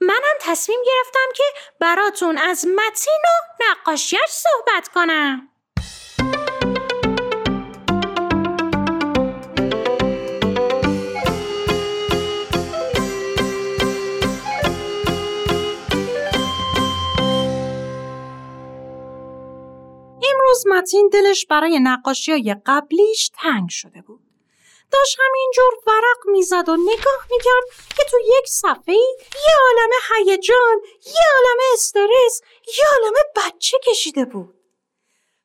منم تصمیم گرفتم که براتون از متین و نقاشیش صحبت کنم امروز متین دلش برای نقاشی های قبلیش تنگ شده بود. داشت همینجور ورق می‌زد و نگاه می‌کرد که تو یک صفحه یه عالم هیجان، یه عالم استرس، یه عالم بچه کشیده بود.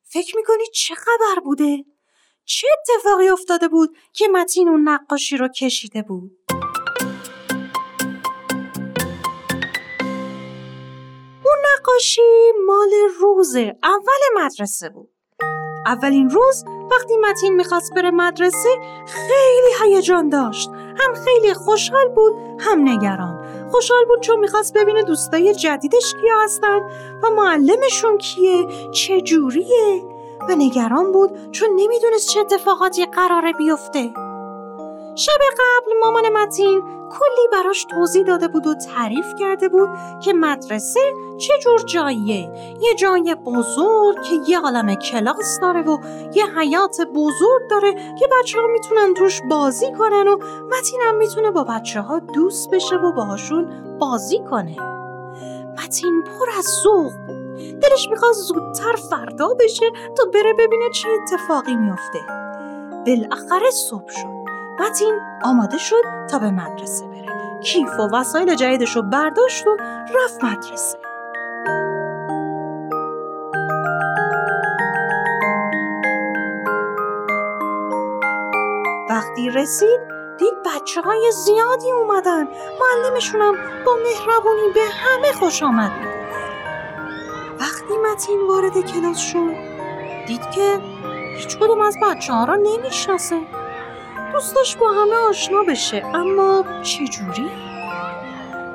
فکر می‌کنی چه خبر بوده؟ چه اتفاقی افتاده بود که متین اون نقاشی رو کشیده بود؟ اون نقاشی مال روز اول مدرسه بود. اولین روز وقتی متین می‌خواست بره مدرسه خیلی هیجان داشت. هم خیلی خوشحال بود هم نگران. خوشحال بود چون می‌خواست ببینه دوستای جدیدش کیا هستن و معلمشون کیه چه جوریه. و نگران بود چون نمی‌دونست چه اتفاقاتی قراره بیفته. شب قبل مامان متین کلی براش توضیح داده بود و تعریف کرده بود که مدرسه چه جور جاییه. یه جای بزرگ که یه عالم کلاس داره و یه حیات بزرگ داره که بچه ها می‌تونن توش بازی کنن و متین هم می‌تونه با بچه ها دوست بشه و باهاشون بازی کنه. متین پر از ذوق بود. دلش می‌خواد زودتر فردا بشه تا بره ببینه چه اتفاقی میافته. بالاخره صبح شد. متین آماده شد تا به مدرسه بره. کیف و وسایل جدیدش رو برداشت و رفت مدرسه. وقتی رسید دید بچه های زیادی اومدن. معلمشونم با مهربونی به همه خوش آمد. وقتی متین وارد کلاس شد دید که هیچ کدوم از بچه ها را نمی‌شناسه. دوست داشت با همه آشنا بشه. اما چجوری؟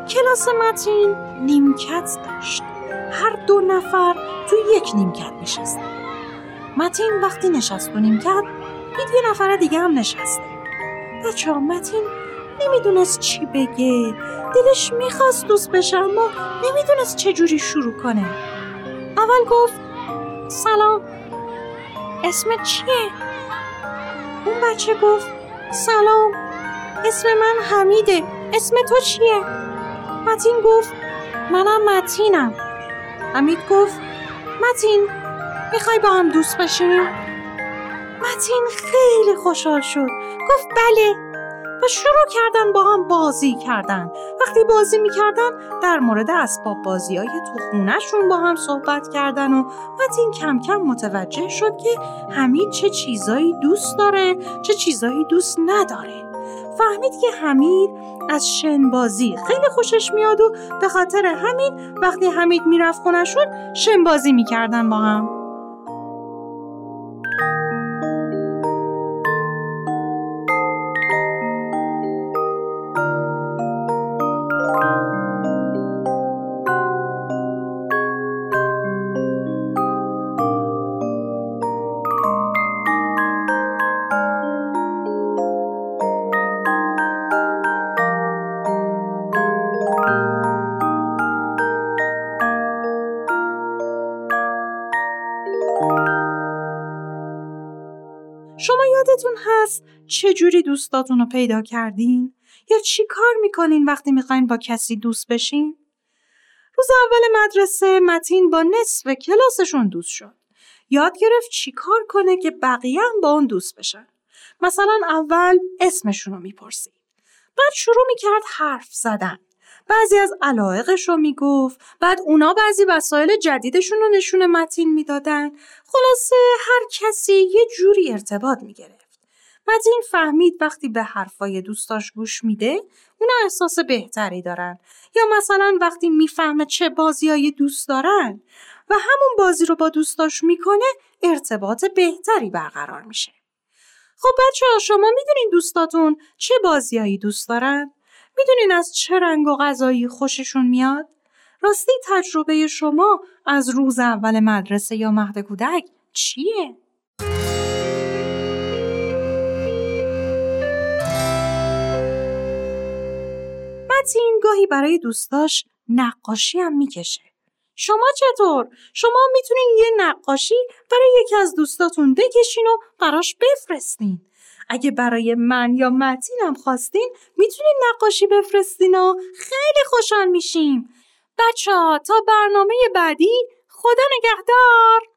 کلاس متین نیمکت داشت. هر دو نفر توی یک نیمکت نشستن متین وقتی نشست و نیمکت دید یه نفر دیگه هم نشسته. بچه متین نمی‌دونست چی بگه. دلش می‌خواست دوست بشه اما نمی‌دونست چجوری شروع کنه. اول گفت سلام اسم چیه؟ اون بچه گفت سلام. اسم من حمیده. اسم تو چیه؟ متین گفت منم متینم. حمید گفت متین می‌خوای با هم دوست بشیم؟ متین خیلی خوشحال شد. گفت بله. و شروع کردن با هم بازی کردن. وقتی بازی می‌کردن در مورد اسباب بازی های تو خونهشون با هم صحبت کردن و متین کم کم متوجه شد که حمید چه چیزایی دوست داره چه چیزایی دوست نداره. فهمید که حمید از شن بازی خیلی خوشش میاد و به خاطر همین وقتی حمید می‌رفت خونشون شن بازی می‌کردن با هم. شما یادتون هست چجوری دوستاتون رو پیدا کردین؟ یا چی کار می‌کنین وقتی می‌خواین با کسی دوست بشین؟ روز اول مدرسه متین با نصف کلاسشون دوست شد. یاد گرفت چی کار کنه که بقیه هم با اون دوست بشن. مثلا اول اسمشون رو می‌پرسید. بعد شروع می‌کرد حرف زدن. بعضی از علایقش رو می‌گفت. بعد اونا بعضی وسایل جدیدشون رو نشون متین می‌دادن. خلاصه هر کسی یه جوری ارتباط می‌گرفت. متین فهمید وقتی به حرفای دوستاش گوش میده اونا احساس بهتری دارن. یا مثلا وقتی می‌فهمه چه بازیایی دوست دارن و همون بازی رو با دوستاش می‌کنه ارتباط بهتری برقرار میشه. خب بچه ها شما می‌دونین دوستاتون چه بازیایی دوست دارن؟ می‌دونین از چه رنگ و غذایی خوششون میاد؟ راستی تجربه شما از روز اول مدرسه یا مهد کودک چیه؟ متین گاهی برای دوستاش نقاشی هم می‌کشه. شما چطور؟ شما می‌تونین یه نقاشی برای یکی از دوستاتون بکشین و براش بفرستین. اگه برای من یا متینم خواستین می‌تونین نقاشی بفرستین و خیلی خوشحال میشیم. بچه ها تا برنامه بعدی خدا نگهدار